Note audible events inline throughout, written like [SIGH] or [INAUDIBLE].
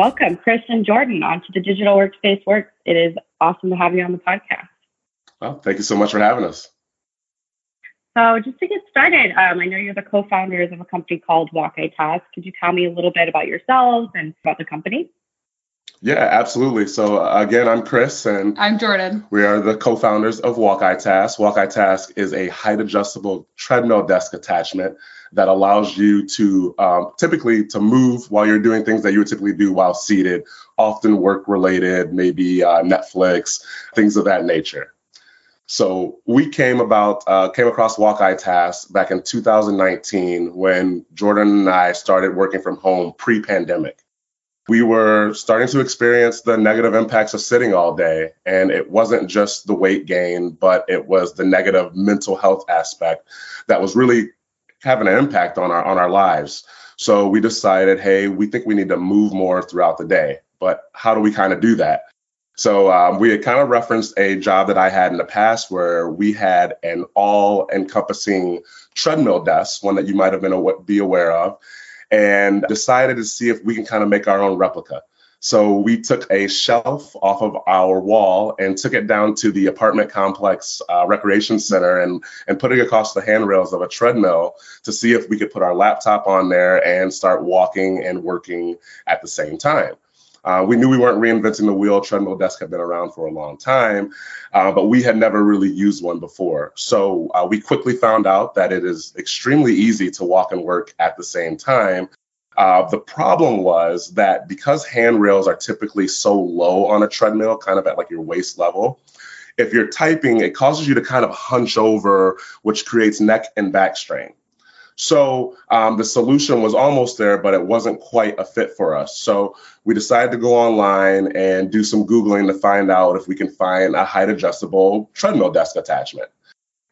Welcome Chris and Jordan onto the Digital Workspace Works. It is awesome to have you on the podcast. Well, thank you so much for having us. So, just to get started, um, I know you're the co-founders of a company called Walk Task. Could you tell me a little bit about yourselves and about the company? Yeah, absolutely. So again, I'm Chris, and I'm Jordan. We are the co-founders of Walk Task. Walk Task is a height-adjustable treadmill desk attachment that allows you to um, typically to move while you're doing things that you would typically do while seated, often work related, maybe uh, Netflix, things of that nature. So we came about uh, came across Walk Task back in 2019 when Jordan and I started working from home pre-pandemic. We were starting to experience the negative impacts of sitting all day, and it wasn't just the weight gain, but it was the negative mental health aspect that was really having an impact on our on our lives. So we decided, hey, we think we need to move more throughout the day. But how do we kind of do that? So um, we had kind of referenced a job that I had in the past where we had an all-encompassing treadmill desk, one that you might have been be aware of, and decided to see if we can kind of make our own replica. So we took a shelf off of our wall and took it down to the apartment complex uh, recreation center and, and put it across the handrails of a treadmill to see if we could put our laptop on there and start walking and working at the same time. Uh, we knew we weren't reinventing the wheel. Treadmill desk had been around for a long time, uh, but we had never really used one before. So uh, we quickly found out that it is extremely easy to walk and work at the same time. Uh, the problem was that because handrails are typically so low on a treadmill, kind of at like your waist level, if you're typing, it causes you to kind of hunch over, which creates neck and back strain. So um, the solution was almost there, but it wasn't quite a fit for us. So we decided to go online and do some Googling to find out if we can find a height adjustable treadmill desk attachment.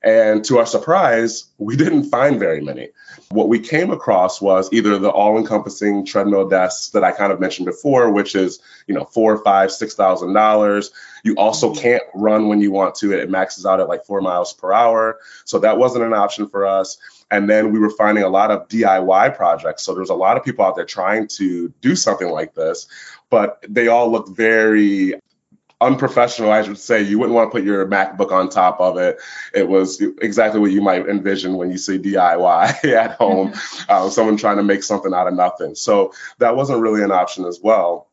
And to our surprise, we didn't find very many. What we came across was either the all-encompassing treadmill desks that I kind of mentioned before, which is, you know, four, five, six thousand dollars. You also mm-hmm. can't run when you want to. It maxes out at like four miles per hour. So that wasn't an option for us. And then we were finding a lot of DIY projects. So there's a lot of people out there trying to do something like this, but they all look very unprofessional, I should say. You wouldn't want to put your MacBook on top of it. It was exactly what you might envision when you see DIY [LAUGHS] at home, [LAUGHS] uh, someone trying to make something out of nothing. So that wasn't really an option as well.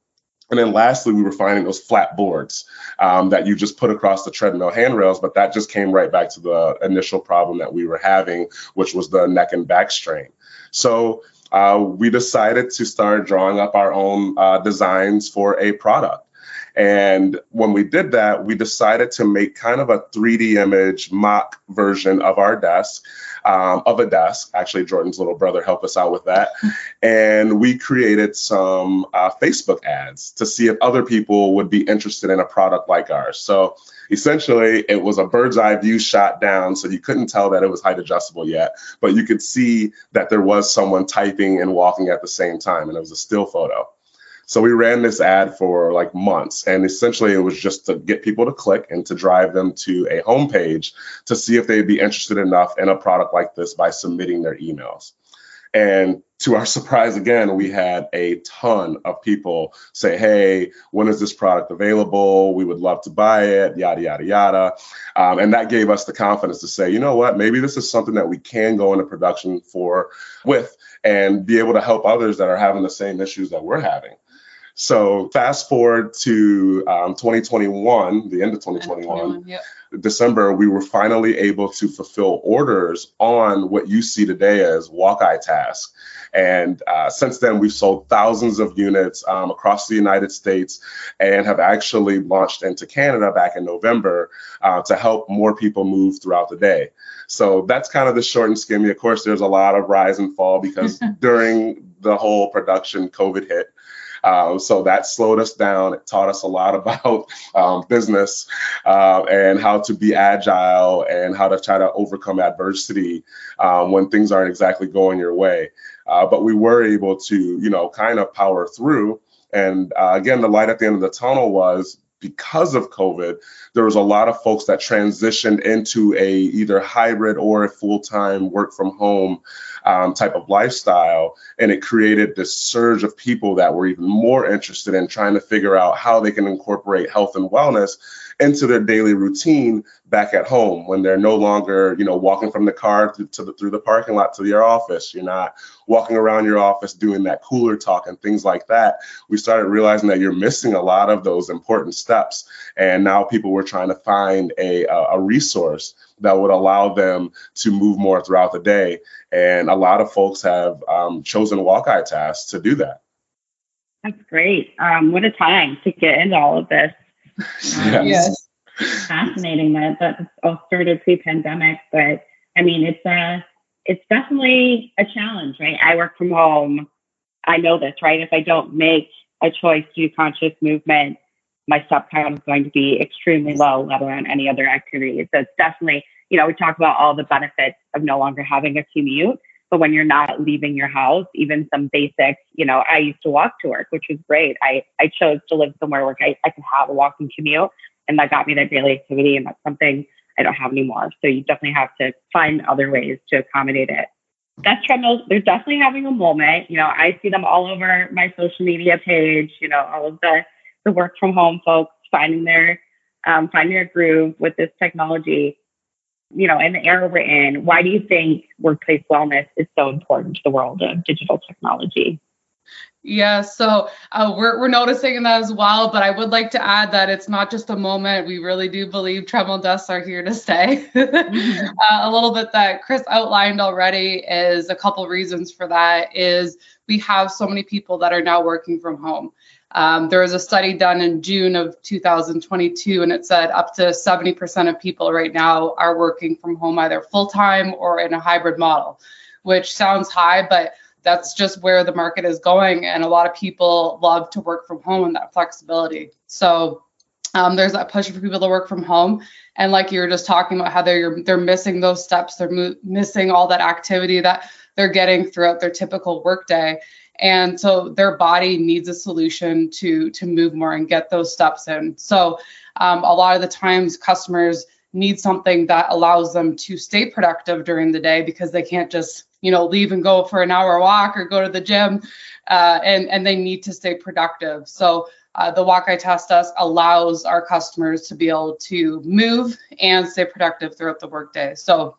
And then lastly, we were finding those flat boards um, that you just put across the treadmill handrails, but that just came right back to the initial problem that we were having, which was the neck and back strain. So uh, we decided to start drawing up our own uh, designs for a product. And when we did that, we decided to make kind of a 3D image mock version of our desk, um, of a desk. Actually, Jordan's little brother helped us out with that. And we created some uh, Facebook ads to see if other people would be interested in a product like ours. So essentially, it was a bird's eye view shot down. So you couldn't tell that it was height adjustable yet, but you could see that there was someone typing and walking at the same time. And it was a still photo. So we ran this ad for like months, and essentially it was just to get people to click and to drive them to a homepage to see if they'd be interested enough in a product like this by submitting their emails. And to our [LAUGHS] surprise, again, we had a ton of people say, Hey, when is this product available? We would love to buy it, yada, yada, yada. Um, and that gave us the confidence to say, you know what, maybe this is something that we can go into production for with and be able to help others that are having the same issues that we're having. So fast forward to um, 2021, the end of 2021, yep. December, we were finally able to fulfill orders on what you see today as WALK-i-TASK. And uh, since then, we've sold thousands of units um, across the United States and have actually launched into Canada back in November uh, to help more people move throughout the day. So that's kind of the short and skinny. Of course, there's a lot of rise and fall because [LAUGHS] during the whole production, COVID hit. Um, so that slowed us down. It taught us a lot [LAUGHS] about um, business uh, and how to be agile and how to try to overcome adversity um, when things aren't exactly going your way. Uh, but we were able to, you know, kind of power through. And uh, again, the light at the end of the tunnel was because of COVID, there was a lot of folks that transitioned into a either hybrid or a full-time work from home um, type of lifestyle, and it created this surge of people that were even more interested in trying to figure out how they can incorporate health and wellness into their daily routine back at home when they're no longer, you know, walking from the car to, to the, through the parking lot to your office. You're not walking around your office doing that cooler talk and things like that. We started realizing that you're missing a lot of those important steps. And now people were trying to find a, a resource that would allow them to move more throughout the day. And a lot of folks have um, chosen WALK-i-TASKs to do that. That's great. Um, what a time to get into all of this. [LAUGHS] Um, yes. Fascinating that that all started pre-pandemic, but I mean, it's a it's definitely a challenge, right? I work from home. I know this, right? If I don't make a choice to do conscious movement, my step count is going to be extremely low, let alone any other activity. So it's definitely, you know, we talk about all the benefits of no longer having a commute, but when you're not leaving your house, even some basic, you know, I used to walk to work, which was great. I, I chose to live somewhere where I, I could have a walking commute and that got me that daily activity. And that's something I don't have anymore. So you definitely have to find other ways to accommodate it. Desk treadmills, they're definitely having a moment. You know, I see them all over my social media page, you know, all of the, the work from home folks finding their um, finding their groove with this technology you know, in the era we're in, why do you think workplace wellness is so important to the world of digital technology? Yeah, so uh, we're, we're noticing that as well. But I would like to add that it's not just a moment. We really do believe treadmill desks are here to stay. mm-hmm. [LAUGHS] uh, a little bit that Chris outlined already is a couple reasons for that. Is we have so many people that are now working from home. Um, there was a study done in June of 2022, and it said up to 70% of people right now are working from home either full time or in a hybrid model, which sounds high, but that's just where the market is going. And a lot of people love to work from home and that flexibility. So um, there's that push for people to work from home. And like you were just talking about how they're they're missing those steps, they're mo- missing all that activity that they're getting throughout their typical workday and so their body needs a solution to to move more and get those steps in. So um, a lot of the times customers need something that allows them to stay productive during the day because they can't just you know leave and go for an hour walk or go to the gym uh, and and they need to stay productive. So uh, the WALK-i-TASK Desk allows our customers to be able to move and stay productive throughout the workday. So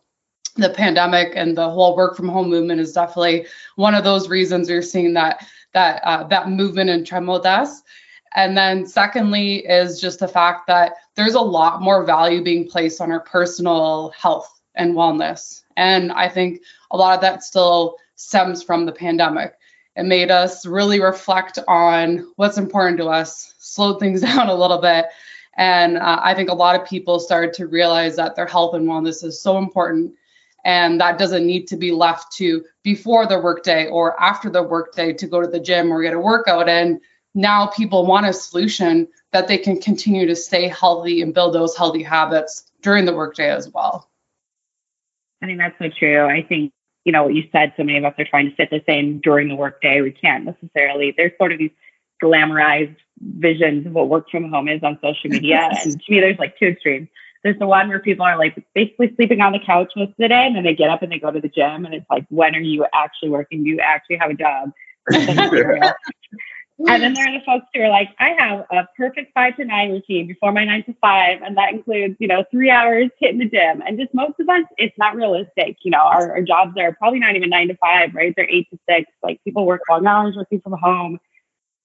the pandemic and the whole work from home movement is definitely one of those reasons you're seeing that that uh, that movement in desks. And then secondly is just the fact that there's a lot more value being placed on our personal health and wellness. And I think a lot of that still stems from the pandemic. It made us really reflect on what's important to us, slowed things [LAUGHS] down a little bit. And uh, I think a lot of people started to realize that their health and wellness is so important and that doesn't need to be left to before the workday or after the workday to go to the gym or get a workout and now people want a solution that they can continue to stay healthy and build those healthy habits during the workday as well. I think that's so true. I think you know what you said so many of us are trying to fit this in during the workday. We can't necessarily there's sort of these glamorized visions of what work from home is on social [LAUGHS] media. And to me there's like two extremes there's the one where people are like basically sleeping on the couch most of the day and then they get up and they go to the gym and it's like, when are you actually working? Do you actually have a job? [LAUGHS] and then there are the folks who are like, I have a perfect five to nine routine before my nine to five, and that includes, you know, three hours hitting the gym. And just most of us, it's not realistic. You know, our, our jobs are probably not even nine to five, right? They're eight to six. Like people work long hours working from home.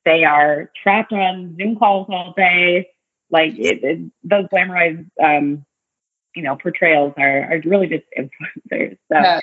They are trapped on Zoom calls all day like it, it, those glamorized um, you know portrayals are, are really just influencers so yes.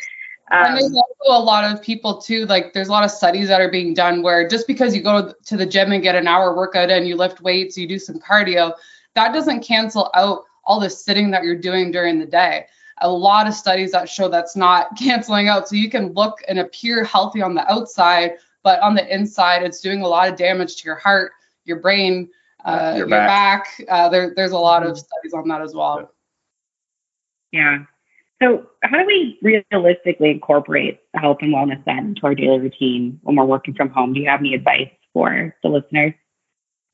um, and there's also a lot of people too like there's a lot of studies that are being done where just because you go to the gym and get an hour workout and you lift weights you do some cardio that doesn't cancel out all the sitting that you're doing during the day a lot of studies that show that's not [LAUGHS] canceling out so you can look and appear healthy on the outside but on the inside, it's doing a lot of damage to your heart, your brain, uh, your, your back. back. Uh, there, there's a lot of studies on that as well. Yeah. So, how do we realistically incorporate health and wellness then into our daily routine when we're working from home? Do you have any advice for the listeners?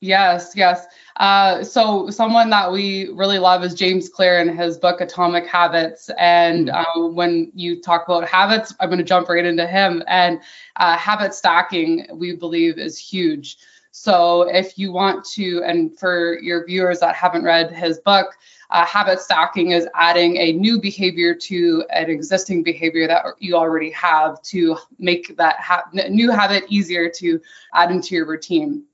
Yes, yes. Uh, so someone that we really love is James Clear in his book Atomic Habits. And um, when you talk about habits, I'm going to jump right into him. And uh, habit stacking, we believe, is huge. So if you want to, and for your viewers that haven't read his book, uh, habit stacking is adding a new behavior to an existing behavior that you already have to make that ha- new habit easier to add into your routine.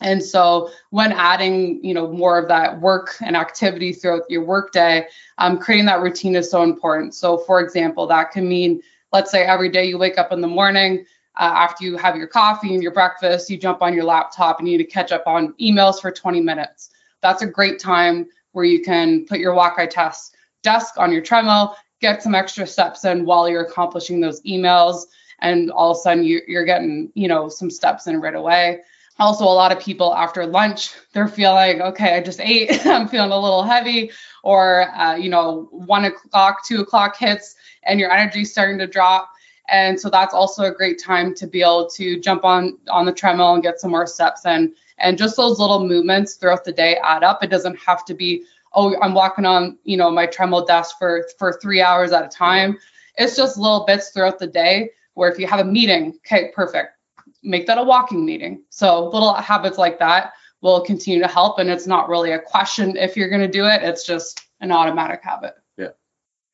And so when adding, you know, more of that work and activity throughout your workday, um, creating that routine is so important. So for example, that can mean, let's say every day you wake up in the morning, uh, after you have your coffee and your breakfast, you jump on your laptop and you need to catch up on emails for 20 minutes. That's a great time where you can put your Walk Test desk on your treadmill, get some extra steps in while you're accomplishing those emails. And all of a sudden you, you're getting, you know, some steps in right away. Also, a lot of people after lunch, they're feeling, okay, I just ate, [LAUGHS] I'm feeling a little heavy, or, uh, you know, one o'clock, two o'clock hits, and your energy's starting to drop. And so that's also a great time to be able to jump on on the treadmill and get some more steps in. And just those little movements throughout the day add up. It doesn't have to be, oh, I'm walking on, you know, my treadmill desk for for three hours at a time. It's just little bits throughout the day where if you have a meeting, okay, perfect. Make that a walking meeting. So little habits like that will continue to help. And it's not really a question if you're going to do it. It's just an automatic habit. Yeah.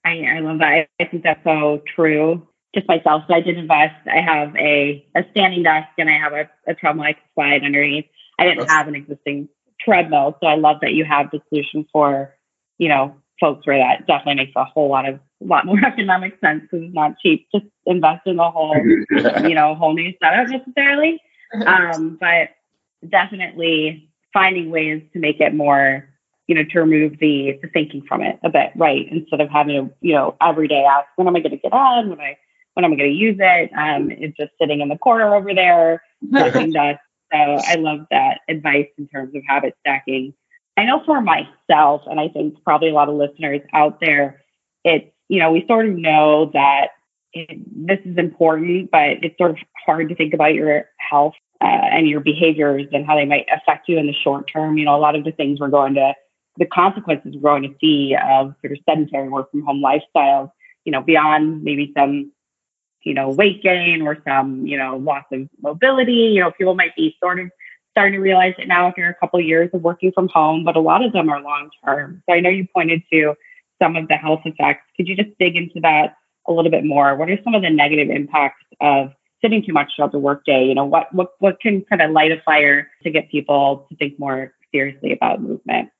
I, I love that. I think that's so true just myself. So I did invest. I have a, a standing desk and I have a, a treadmill I can slide underneath. I didn't That's... have an existing treadmill. So I love that you have the solution for, you know, folks where that definitely makes a whole lot of a lot more [LAUGHS] economic sense because it's not cheap to invest in the whole, [LAUGHS] you know, whole new setup necessarily. Um, but definitely finding ways to make it more, you know, to remove the the thinking from it a bit, right? Instead of having to, you know, every day ask, when am I going to get on? When I when am I going to use it? Um, it's just sitting in the corner over there, [LAUGHS] collecting dust. So I love that advice in terms of habit stacking. I know for myself, and I think probably a lot of listeners out there, it's, you know, we sort of know that it, this is important, but it's sort of hard to think about your health uh, and your behaviors and how they might affect you in the short term. You know, a lot of the things we're going to, the consequences we're going to see of sort of sedentary work from home lifestyles, you know, beyond maybe some you know, weight gain or some, you know, loss of mobility. You know, people might be sort of starting to realize it now after a couple of years of working from home, but a lot of them are long term. So I know you pointed to some of the health effects. Could you just dig into that a little bit more? What are some of the negative impacts of sitting too much throughout the workday? You know, what what what can kind of light a fire to get people to think more seriously about movement?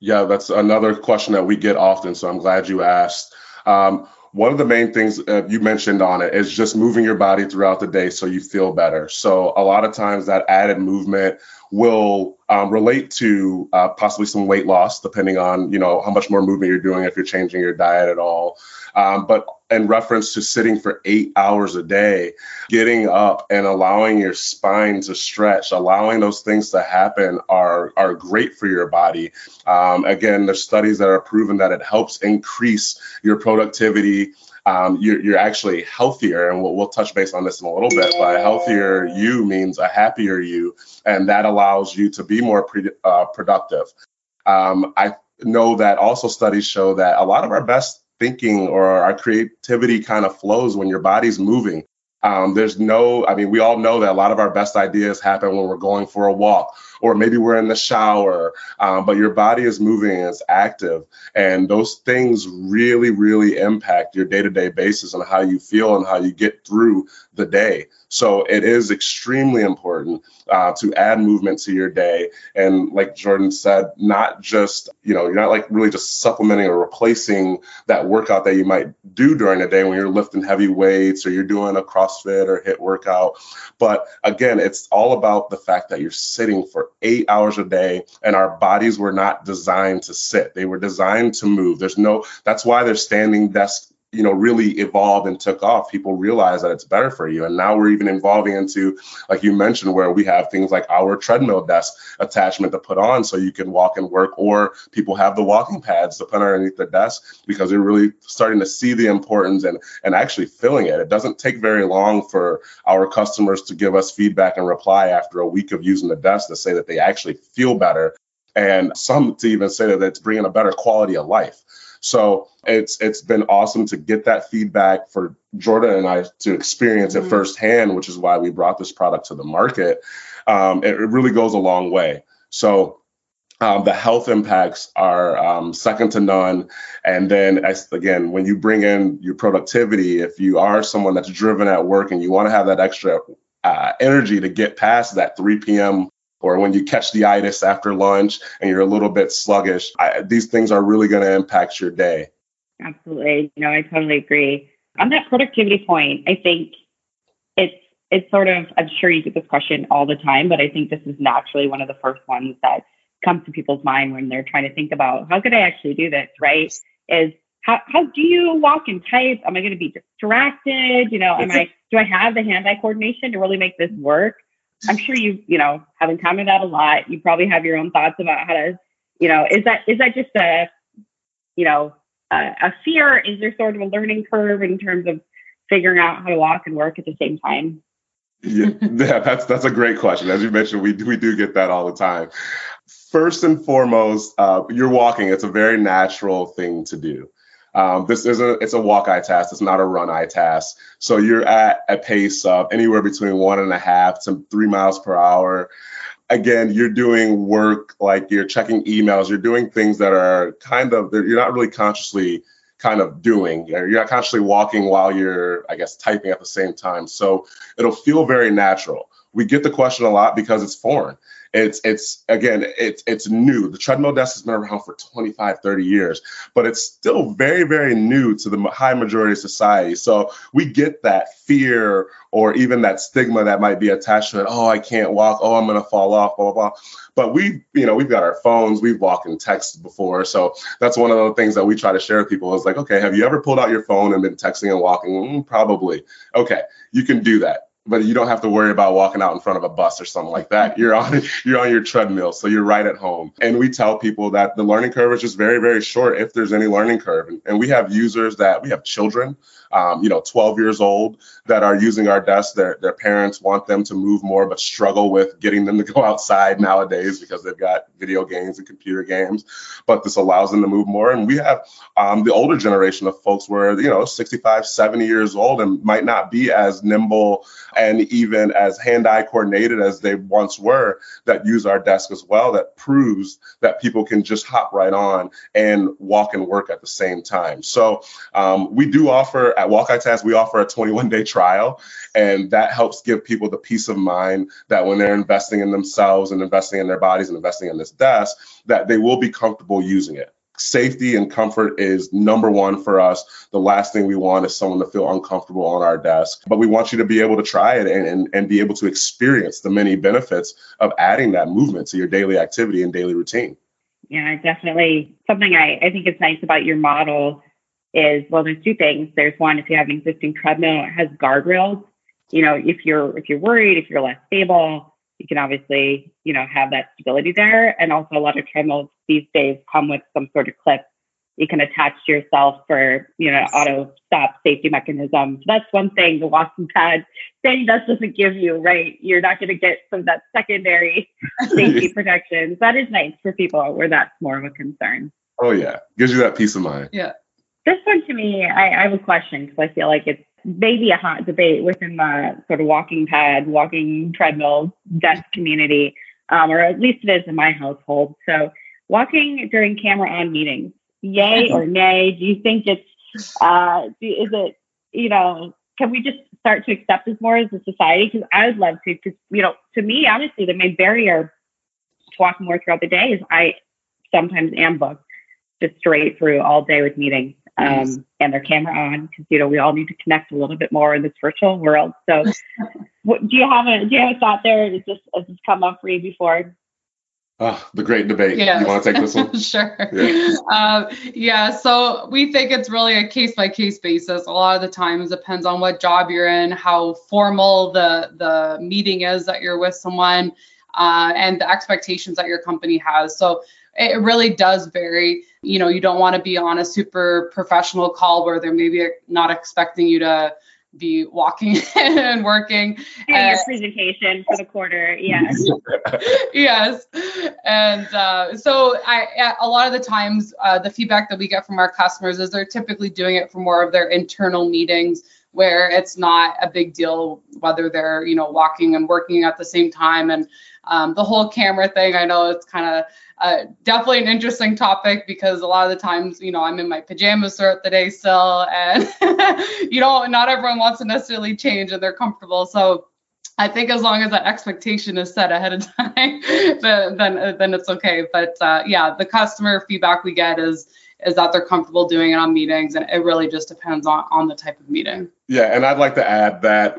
Yeah, that's another question that we get often. So I'm glad you asked. Um, one of the main things uh, you mentioned on it is just moving your body throughout the day so you feel better. So a lot of times that added movement will um, relate to uh, possibly some weight loss, depending on you know how much more movement you're doing if you're changing your diet at all. Um, but in reference to sitting for eight hours a day, getting up and allowing your spine to stretch, allowing those things to happen are, are great for your body. Um, again, there's studies that are proven that it helps increase your productivity. Um, you're, you're, actually healthier, and we'll, we'll, touch base on this in a little bit. But a healthier you means a happier you, and that allows you to be more pre, uh, productive. Um, I know that also studies show that a lot of our best thinking or our creativity kind of flows when your body's moving. Um, there's no, I mean, we all know that a lot of our best ideas happen when we're going for a walk or maybe we're in the shower, um, but your body is moving and it's active. And those things really, really impact your day to day basis and how you feel and how you get through the day. So it is extremely important uh, to add movement to your day. And like Jordan said, not just, you know, you're not like really just supplementing or replacing that workout that you might do during the day when you're lifting heavy weights or you're doing a CrossFit or HIIT workout. But again, it's all about the fact that you're sitting for eight hours a day and our bodies were not designed to sit. They were designed to move. There's no, that's why there's standing desk you know really evolved and took off people realize that it's better for you. And now we're even evolving into like you mentioned where we have things like our treadmill desk attachment to put on so you can walk and work or people have the walking pads to put underneath the desk because they're really starting to see the importance and and actually feeling it. It doesn't take very long for our customers to give us feedback and reply after a week of using the desk to say that they actually feel better and some to even say that it's bringing a better quality of life so it's it's been awesome to get that feedback for Jordan and I to experience mm-hmm. it firsthand, which is why we brought this product to the market. Um, it, it, really goes a long way. So um, the health impacts are um, second to none. And then, as, again, when you bring in your productivity, if you are someone that's driven at work and you want to have that extra uh, energy to get past that 3 p.m or when you catch the itis after lunch and you're a little bit sluggish, I, these things are really going to impact your day. Absolutely. No, I totally agree. On that productivity point, I think it's it's sort of I'm sure you get this question all the time, but I think this is naturally one of the first ones that comes to people's mind when they're trying to think about how could I actually do this, right? Is how, how do you walk and type? Am I going to be distracted? You know, am I do I have the hand-eye coordination to really make this work? I'm sure you, you know, have encountered that a lot. You probably have your own thoughts about how to, you know, is that is that just a, you know, a, a fear? Is there sort of a learning curve in terms of figuring out how to walk and work at the same time? yeah, [LAUGHS] yeah, that's that's a great question. As you mentioned, we we do get that all the time. First and foremost, uh, you're walking. It's a very natural thing to do. Um, this is a it's a walk task. It's not a run task. So you're at a pace of anywhere between one and a half to three miles per hour. Again, you're doing work like you're checking emails. You're doing things that are kind of you're not really consciously kind of doing. You're not consciously walking while you're, I guess, typing at the same time. So it'll feel very natural. We get the question a lot because it's foreign it's it's again it's it's new. The treadmill desk has been around for 25 30 years but it's still very very new to the high majority of society. So we get that fear or even that stigma that might be attached to it. Oh i can't walk. Oh i'm to fall off blah blah blah. But we you know we've got our phones. We've walked and texted before. So that's one of the things that we try to share with people is like okay have you ever pulled out your phone and been texting and walking? Mm, probably. Okay you can do that but you don't have to worry about walking out in front of a bus or something like that. You're on [LAUGHS] you're on your treadmill, so you're right at home. And we tell people that the learning curve is just very very short if there's any learning curve. And, and we have users that we have children, um, you know, 12 years old that are using our desk. Their their parents want them to move more, but struggle with getting them to [LAUGHS] go outside nowadays because they've got video games and computer games. But this allows them to move more. And we have um, the older generation of folks where you know 65, 70 years old and might not be as nimble and even as hand-eye coordinated as they once were that use our desk as well that proves that people can just hop right on and walk and work at the same time. So um, we do offer at walk task we offer a 21 day trial and that helps give people the peace of mind that when they're investing in themselves and investing in their bodies and investing in this desk that they will be comfortable using it safety and comfort is number one for us. The last thing we want is someone to feel uncomfortable on our desk. But we want you to be able to try it and, and, and be able to experience the many benefits of adding that movement to your daily activity and daily routine. Yeah, definitely. Something I, I think is nice about your model is well, there's two things. There's one, if you have an existing treadmill, it has guardrails. You know, if you're if you're worried, if you're less stable, you can obviously, you know, have that stability there. And also a lot of treadmills these days come with some sort of clip you can attach to yourself for, you know, auto stop safety mechanism. So that's one thing the walking pad thing that doesn't give you, right? You're not going to get some of that secondary [LAUGHS] safety protection. That is nice for people where that's more of a concern. Oh yeah. Gives you that peace of mind. Yeah. This one to me, I, I have a question because I feel like it's maybe a hot debate within the sort of walking pad, walking treadmill desk community, um, or at least it is in my household. So, walking during camera on meetings, yay or nay? Do you think it's, uh, is it, you know, can we just start to accept this more as a society? Because I would love to, because, you know, to me, honestly, the main barrier to walking more throughout the day is I sometimes am booked just straight through all day with meetings um, and their camera on because you know we all need to connect a little bit more in this virtual world. So, [LAUGHS] what, do you have a do you have a thought there? Has this has this come up for you before? Oh, the great debate. Yes. You want to take this one? [LAUGHS] sure. Yeah. Uh, yeah. So we think it's really a case by case basis. A lot of the times depends on what job you're in, how formal the the meeting is that you're with someone, uh, and the expectations that your company has. So it really does vary. You know, you don't want to be on a super professional call where they're maybe not expecting you to be walking [LAUGHS] and working. And your presentation for the quarter, yes. [LAUGHS] yes, and uh, so I a lot of the times uh, the feedback that we get from our customers is they're typically doing it for more of their internal meetings where it's not a big deal whether they're you know walking and working at the same time and um, the whole camera thing i know it's kind of uh, definitely an interesting topic because a lot of the times, you know, I'm in my pajamas throughout the day still, and [LAUGHS] you know, not everyone wants to necessarily change and they're comfortable. So I think as long as that expectation is set ahead of time, [LAUGHS] then then, it's okay. But uh, yeah, the customer feedback we get is is that they're comfortable doing it on meetings, and it really just depends on on the type of meeting. Yeah, and I'd like to add that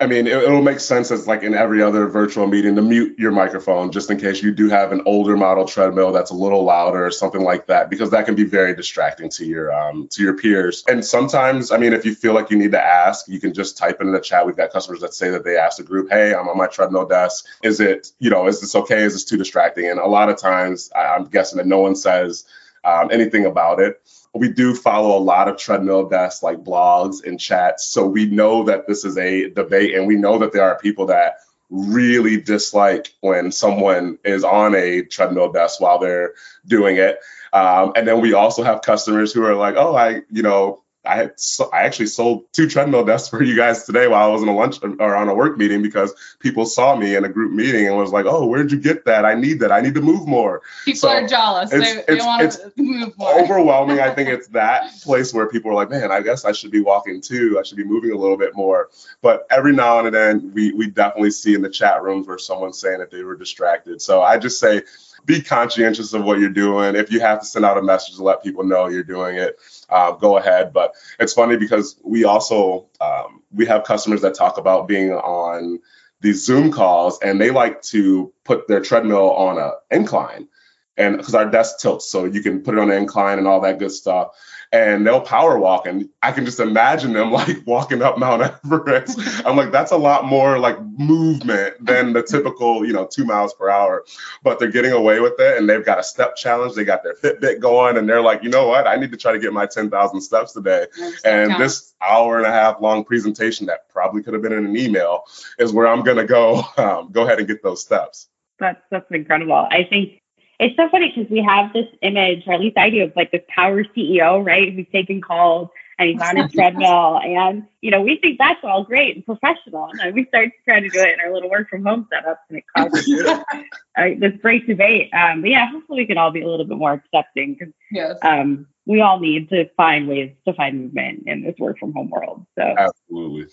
I mean, it, will make sense as like in every other virtual meeting to mute your microphone just in case you do have an older model treadmill that's a little louder or something like that, because that can be very distracting to your um, to your peers. And sometimes, I mean, if you feel like you need to ask, you can just type it in the chat. We've got customers that say that they asked the group, "Hey, I'm on my treadmill desk. Is it, you know, is this okay? Is this too distracting?" And a lot of times, I'm guessing that no one says um, anything about it we do follow a lot of treadmill desks like blogs and chats. So we know that this is a debate and we know that there are people that really dislike when someone is on a treadmill desk while they're doing it. Um, and then we also have customers who are like, oh, I, you know, I had so, I actually sold two treadmill desks for you guys today while I was in a lunch or on a work meeting because people saw me in a group meeting and was like, "Oh, where'd you get that? I need that. I need to move more." People so are jealous. It's, they, it's, they want to move more. Overwhelming. I think [LAUGHS] it's that place where people are like, "Man, I guess I should be walking too. I should be moving a little bit more." But every now and then, we we definitely see in the chat rooms where someone's saying that they were distracted. So I just say be conscientious of what you're doing. If you have to send out a message to let people know you're doing it, uh, go ahead. But it's funny because we also um, we have customers that talk about being on these Zoom calls and they like to put their treadmill on an incline, and because our desk tilts, so you can put it on an incline and all that good stuff and they'll power walk and i can just imagine them [LAUGHS] like walking up mount everest. I'm like that's a lot more like movement than the typical you know two miles per hour. But they're getting away with it and they've got a step challenge. They got their fitbit going and they're like you know what? I need to try to get my 10000 steps today. And this hour and a half long presentation that probably could have been in an email is where i'm going to go [LAUGHS] um, go ahead and get those steps. That's that's incredible. I think it's so funny because we have this image, or at least I do, of like this power CEO, right? Who's taking calls and he's on his [LAUGHS] treadmill. And, you know, we think that's all great and professional. And then we start trying to do it in our little work from home setups and it causes [LAUGHS] uh, this great debate. Um, but yeah, hopefully we can all be a little bit more accepting because yes. um, we all need to find ways to find movement in this work from home world. So absolutely.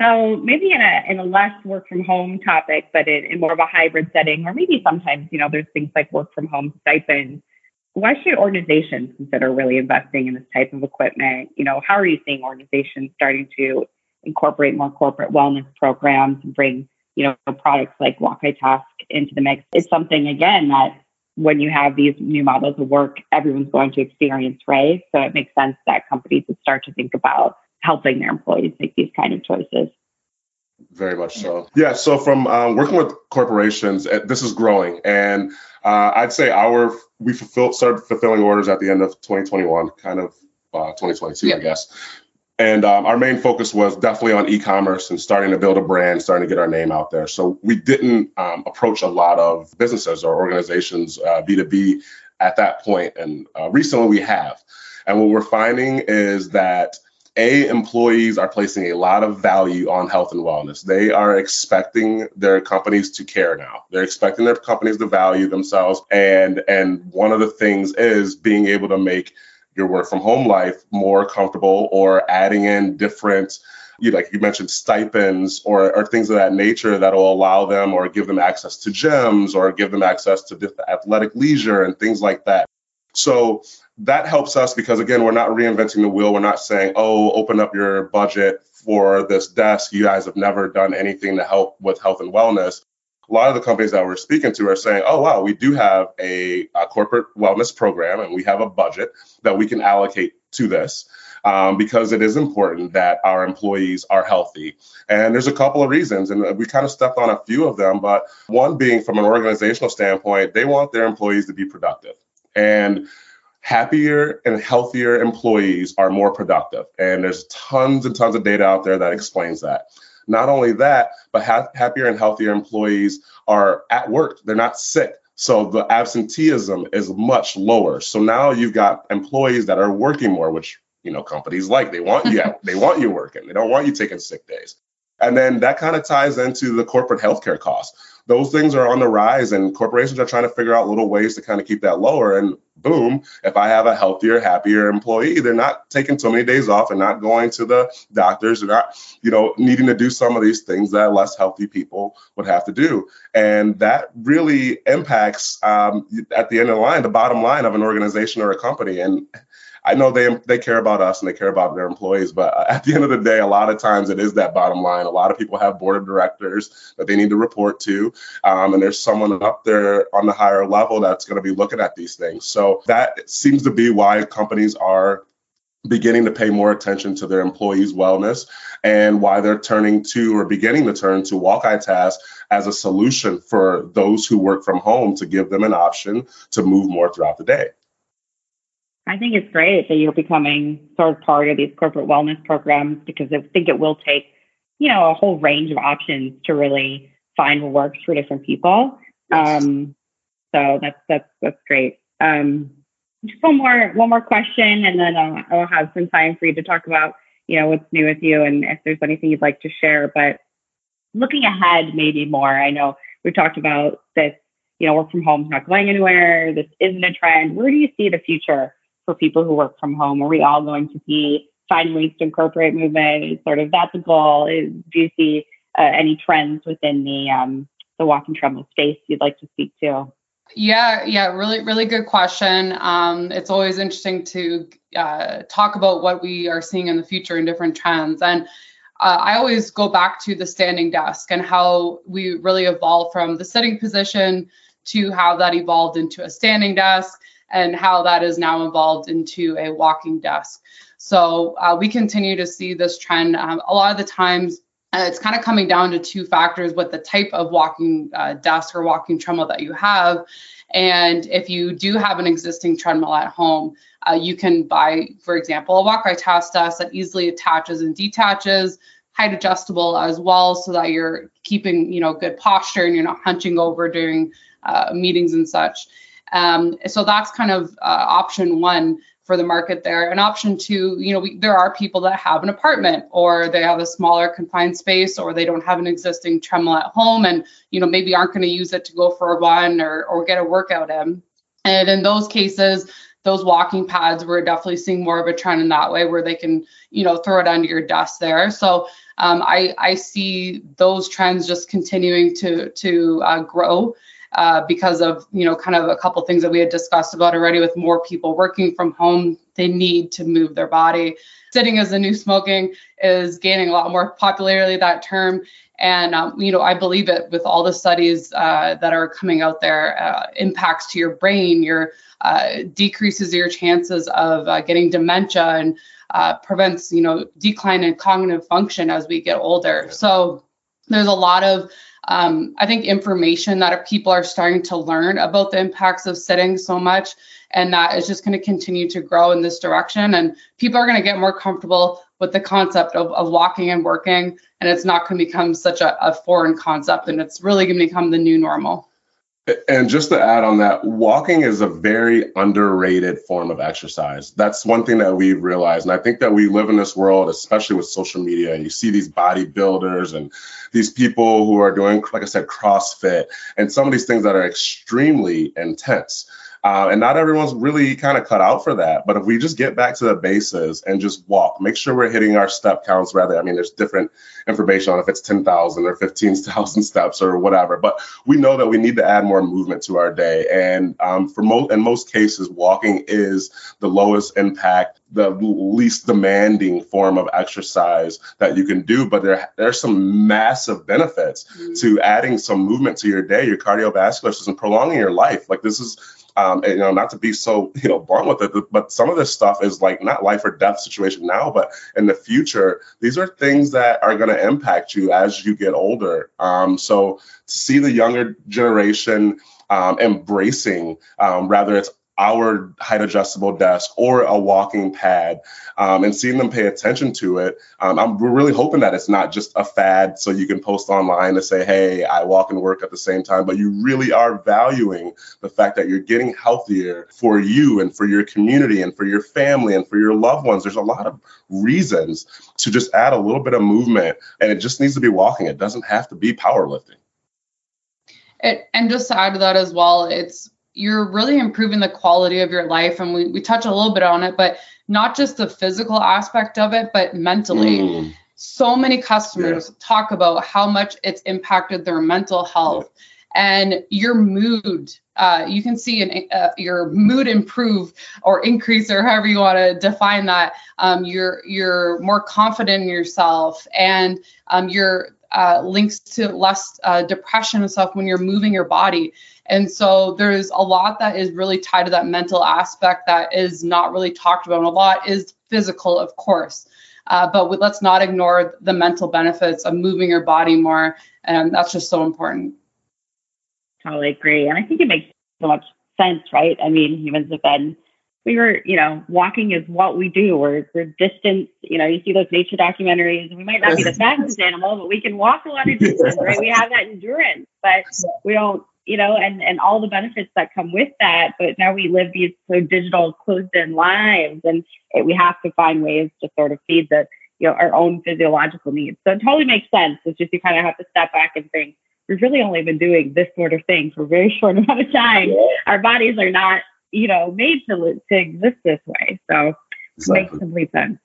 So maybe in a in a less work from home topic, but in, in more of a hybrid setting, or maybe sometimes you know there's things like work from home stipends. Why should organizations consider really investing in this type of equipment? You know, how are you seeing organizations starting to incorporate more corporate wellness programs and bring you know products like WALK-i-TASK into the mix? It's something again that when you have these new models of work, everyone's going to experience, right? So it makes sense that companies would start to think about helping their employees make these kind of choices. Very much so. Yeah. So from um, working with corporations, eh, this is growing, and uh, I'd say our we fulfilled started fulfilling orders at the end of 2021, kind of uh, 2022, yeah. I guess. And um, our main focus was definitely on e-commerce and starting to build a brand, starting to get our name out there. So we didn't um, approach a lot of businesses or organizations uh, B2B at that point, and uh, recently we have. And what we're finding is that a employees are placing a lot of value on health and wellness. They are expecting their companies to care now. They're expecting their companies to value themselves. And and one of the things is being able to make your work from home life more comfortable or adding in different you like you mentioned stipends or, or things of that nature that will allow them or give them access to gyms or give them access to athletic leisure and things like that. So that helps us because again, we're not reinventing the wheel. We're not saying, oh, open up your budget for this desk. You guys have never done anything to help with health and wellness. a lot of the companies that we're speaking to are saying, oh, wow, we do have a, a corporate wellness program and we have a budget that we can allocate to this. Um, because it is important that our employees are healthy. And there's a couple of reasons, and we kind of stepped on a few of them. But one being from an organizational standpoint, they want their employees to be productive. And happier and healthier employees are more productive. And there's tons and tons of data out there that explains that. Not only that, but ha- happier and healthier employees are at work, they're not sick. So the absenteeism is much lower. So now you've got employees that are working more, which you know companies like. They want you [LAUGHS] they want you working. They don't want you taking sick days. And then that kind of ties into the corporate healthcare costs. Those things are on the rise, and corporations are trying to figure out little ways to kind of keep that lower. And boom, if I have a healthier, happier employee, they're not taking so many days off and not going to the doctors, they're not, you know, needing to do some of these things that less healthy people would have to do. And that really impacts um, at the end of the line, the bottom line of an organization or a company. And I know they they care about us and they care about their employees, but at the end of the day, a lot of times it is that bottom line. A lot of people have board of directors that they need to report to, um, and there's someone up there on the higher level that's going to be looking at these things. So that seems to be why companies are beginning to pay more attention to their employees' wellness and why they're turning to or beginning to turn to WALK-i-TASK as a solution for those who work from home to give them an option to move more throughout the day. I think it's great that you're becoming sort of part of these corporate wellness programs because I think it will take, you know, a whole range of options to really find what works for different people. Um, so that's that's that's great. Um, just one more one more question, and then I'll, I'll have some time for you to talk about, you know, what's new with you and if there's anything you'd like to share. But looking ahead, maybe more. I know we've talked about this. You know, work from home is not going anywhere. This isn't a trend. Where do you see the future for people who work from home? Are we all going to be finding ways to incorporate movement? Sort of that's a goal? Is, do you see uh, any trends within the um, the walk and tremble space you'd like to speak to? Yeah, yeah, really, really good question. Um, it's always interesting to uh, talk about what we are seeing in the future and different trends. And uh, I always go back to the standing desk and how we really evolved from the sitting position to how that evolved into a standing desk and how that is now evolved into a walking desk. So uh, we continue to see this trend. Um, a lot of the times, uh, it's kind of coming down to two factors with the type of walking uh, desk or walking treadmill that you have. And if you do have an existing treadmill at home, uh, you can buy, for example, a WALK-i-TASK desk that easily attaches and detaches, height adjustable as well, so that you're keeping, you know, good posture and you're not hunching over during uh, meetings and such. Um, so that's kind of uh, option one for the market there. And option two, you know, we, there are people that have an apartment or they have a smaller confined space or they don't have an existing treadmill at home and, you know, maybe aren't going to use it to go for a run or, or get a workout in. And in those cases, those walking pads, we're definitely seeing more of a trend in that way where they can, you know, throw it under your desk there. So um, I, I see those trends just continuing to, to uh, grow uh, because of you know kind of a couple things that we had discussed about already with more people working from home they need to move their body. Sitting as a new smoking is gaining a lot more popularity that term. And um, you know i believe it with all the studies uh, that are coming out there uh, impacts to your brain your uh, decreases your chances of uh, getting dementia and uh, prevents you know decline in cognitive function as we get older. So there's a lot of um, I think information that people are starting to learn about the impacts of sitting so much, and that is just going to continue to grow in this direction. And people are going to get more comfortable with the concept of, of walking and working, and it's not going to become such a, a foreign concept, and it's really going to become the new normal. And just to add on that, walking is a very underrated form of exercise. That's one thing that we've realized. And I think that we live in this world, especially with social media, and you see these bodybuilders and these people who are doing, like I said, CrossFit and some of these things that are extremely intense. Uh, and not everyone's really kind of cut out for that. But if we just get back to the bases and just walk, make sure we're hitting our step counts rather. I mean, there's different information on if it's 10,000 or 15,000 [LAUGHS] steps or whatever. But we know that we need to add more movement to our day. And um, for most, in most cases, walking is the lowest impact the least demanding form of exercise that you can do but there there's some massive benefits mm-hmm. to adding some movement to your day your cardiovascular system prolonging your life like this is um, and, you know, not to be so you know blunt with it, but some of this stuff is like not life or death situation now, but in the future, these are things that are going to impact you as you get older. Um, so to see the younger generation um, embracing, um, rather it's our height adjustable desk or a walking pad um, and seeing them pay attention to it um, I'm, we're really hoping that it's not just a fad so you can post online and say hey i walk and work at the same time but you really are valuing the fact that you're getting healthier for you and for your community and for your family and for your loved ones. There's a lot of reasons to just add a little bit of movement and it just needs to be walking. It doesn't have to be powerlifting. It, and just to add to that as well, it's you're really improving the quality of your life. And we, we touch a little bit on it, but not just the physical aspect of it, but mentally. Mm. So many customers yeah. talk about how much it's impacted their mental health and your mood. Uh, you can see an, uh, your mood improve or increase, or however you want to define that. Um, you're you're more confident in yourself, and um, you're uh, links to less uh, depression and stuff when you're moving your body. And so there's a lot that is really tied to that mental aspect that is not really talked about. And a lot is physical, of course. Uh, but we, let's not ignore the mental benefits of moving your body more. And that's just so important. Totally agree. And I think it makes so much sense, right? I mean, humans have been, we were, you know, walking is what we do. We're, we're distance, you know, you see those nature documentaries, we might not be the [LAUGHS] fastest animal, but we can walk a lot of distance, right? We have that endurance, but we don't you know, and, and all the benefits that come with that. But now we live these so digital, closed in lives, and it, we have to find ways to sort of feed the, you know, our own physiological needs. So it totally makes sense. It's just you kind of have to step back and think, we've really only been doing this sort of thing for a very [LAUGHS] short amount of time. Our bodies are not, you know, made to, to exist this way. So exactly. it makes complete sense.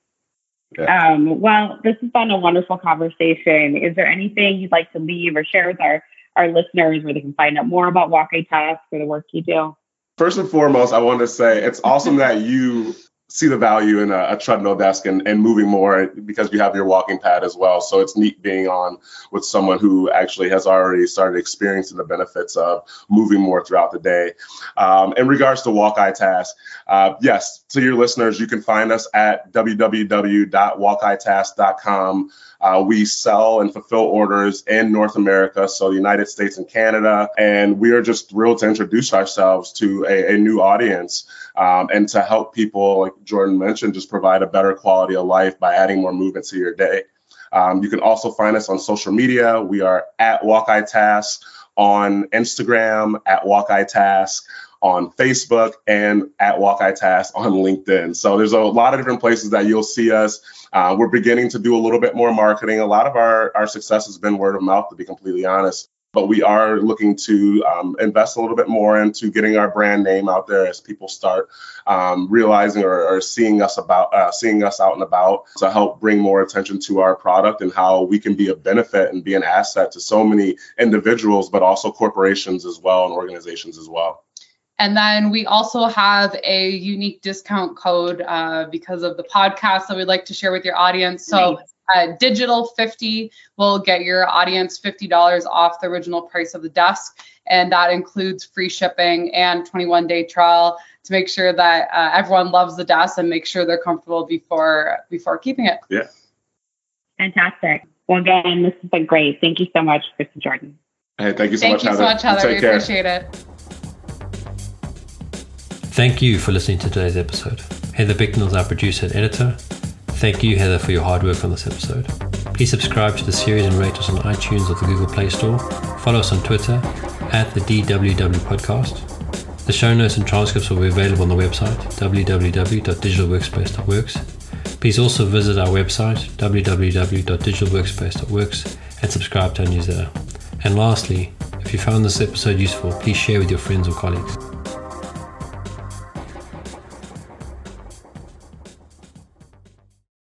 Yeah. Um, well, this has been a wonderful conversation. Is there anything you'd like to leave or share with our our listeners where they can find out more about WALK-i-TASK or the work you do? First and foremost, I want to say it's awesome [LAUGHS] that you see the value in a, a, treadmill desk and, and moving more because you have your walking pad as well. So it's neat being on with someone who actually has already started experiencing the benefits of moving more throughout the day. Um, in regards to Walk Task, uh, yes, to your listeners, you can find us at www.walkitask.com. Uh, we sell and fulfill orders in North America, so the United States and Canada, and we are just thrilled to introduce ourselves to a, a new audience um, and to help people, like Jordan mentioned, just provide a better quality of life by adding more movement to your day. Um, you can also find us on social media. We are at WALK-i-TASK on Instagram, at Walk Task on Facebook and at Walk Task on LinkedIn. So there's a lot of different places that you'll see us. Uh, we're beginning to do a little bit more marketing. A lot of our, our success has been word of mouth, to be completely honest. But we are looking to um, invest a little bit more into getting our brand name out there as people start um, realizing or, or, seeing us about uh, seeing us out and about to help bring more attention to our product and how we can be a benefit and be an asset to so many individuals, but also corporations as well and organizations as well. And then we also have a unique discount code uh, because of the podcast that we'd like to share with your audience. So uh, digital 50 will get your audience $50 off the original price of the desk. And that includes free shipping and 21 day trial to make sure that uh, everyone loves the desk and make sure they're comfortable before before keeping it. Yeah. Fantastic. Well, again, this has been great. Thank you so much, Chris and Jordan. Hey, thank you so thank much, you so much, Heather. We care. appreciate it. Thank you for listening to today's episode. Heather Bicknell is our producer and editor. Thank you, Heather, for your hard work on this episode. Please subscribe to the series and rate us on iTunes or the Google Play Store. Follow us on Twitter at the DWW Podcast. The show notes and transcripts will be available on the website www.digitalworkspace.works. Please also visit our website www.digitalworkspace.works and subscribe to our newsletter. And lastly, if you found this episode useful, please share with your friends or colleagues.